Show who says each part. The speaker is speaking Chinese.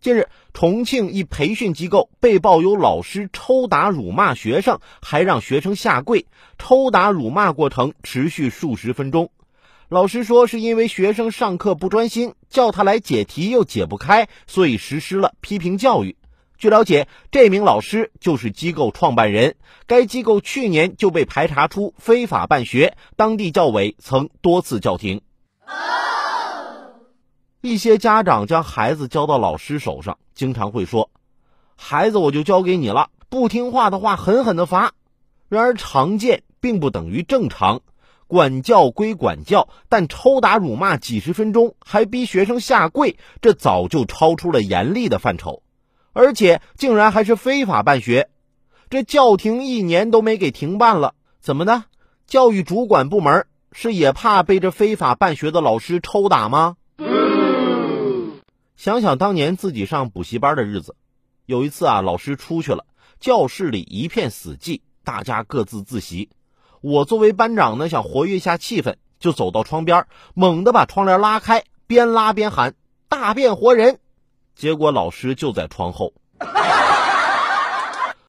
Speaker 1: 近日，重庆一培训机构被曝有老师抽打辱骂学生，还让学生下跪。抽打辱骂过程持续数十分钟。老师说，是因为学生上课不专心，叫他来解题又解不开，所以实施了批评教育。据了解，这名老师就是机构创办人。该机构去年就被排查出非法办学，当地教委曾多次叫停。一些家长将孩子交到老师手上，经常会说：“孩子我就交给你了，不听话的话狠狠的罚。”然而常见并不等于正常，管教归管教，但抽打辱骂几十分钟，还逼学生下跪，这早就超出了严厉的范畴，而且竟然还是非法办学。这叫停一年都没给停办了，怎么的？教育主管部门是也怕被这非法办学的老师抽打吗？想想当年自己上补习班的日子，有一次啊，老师出去了，教室里一片死寂，大家各自自习。我作为班长呢，想活跃一下气氛，就走到窗边，猛地把窗帘拉开，边拉边喊“大变活人”。结果老师就在窗后，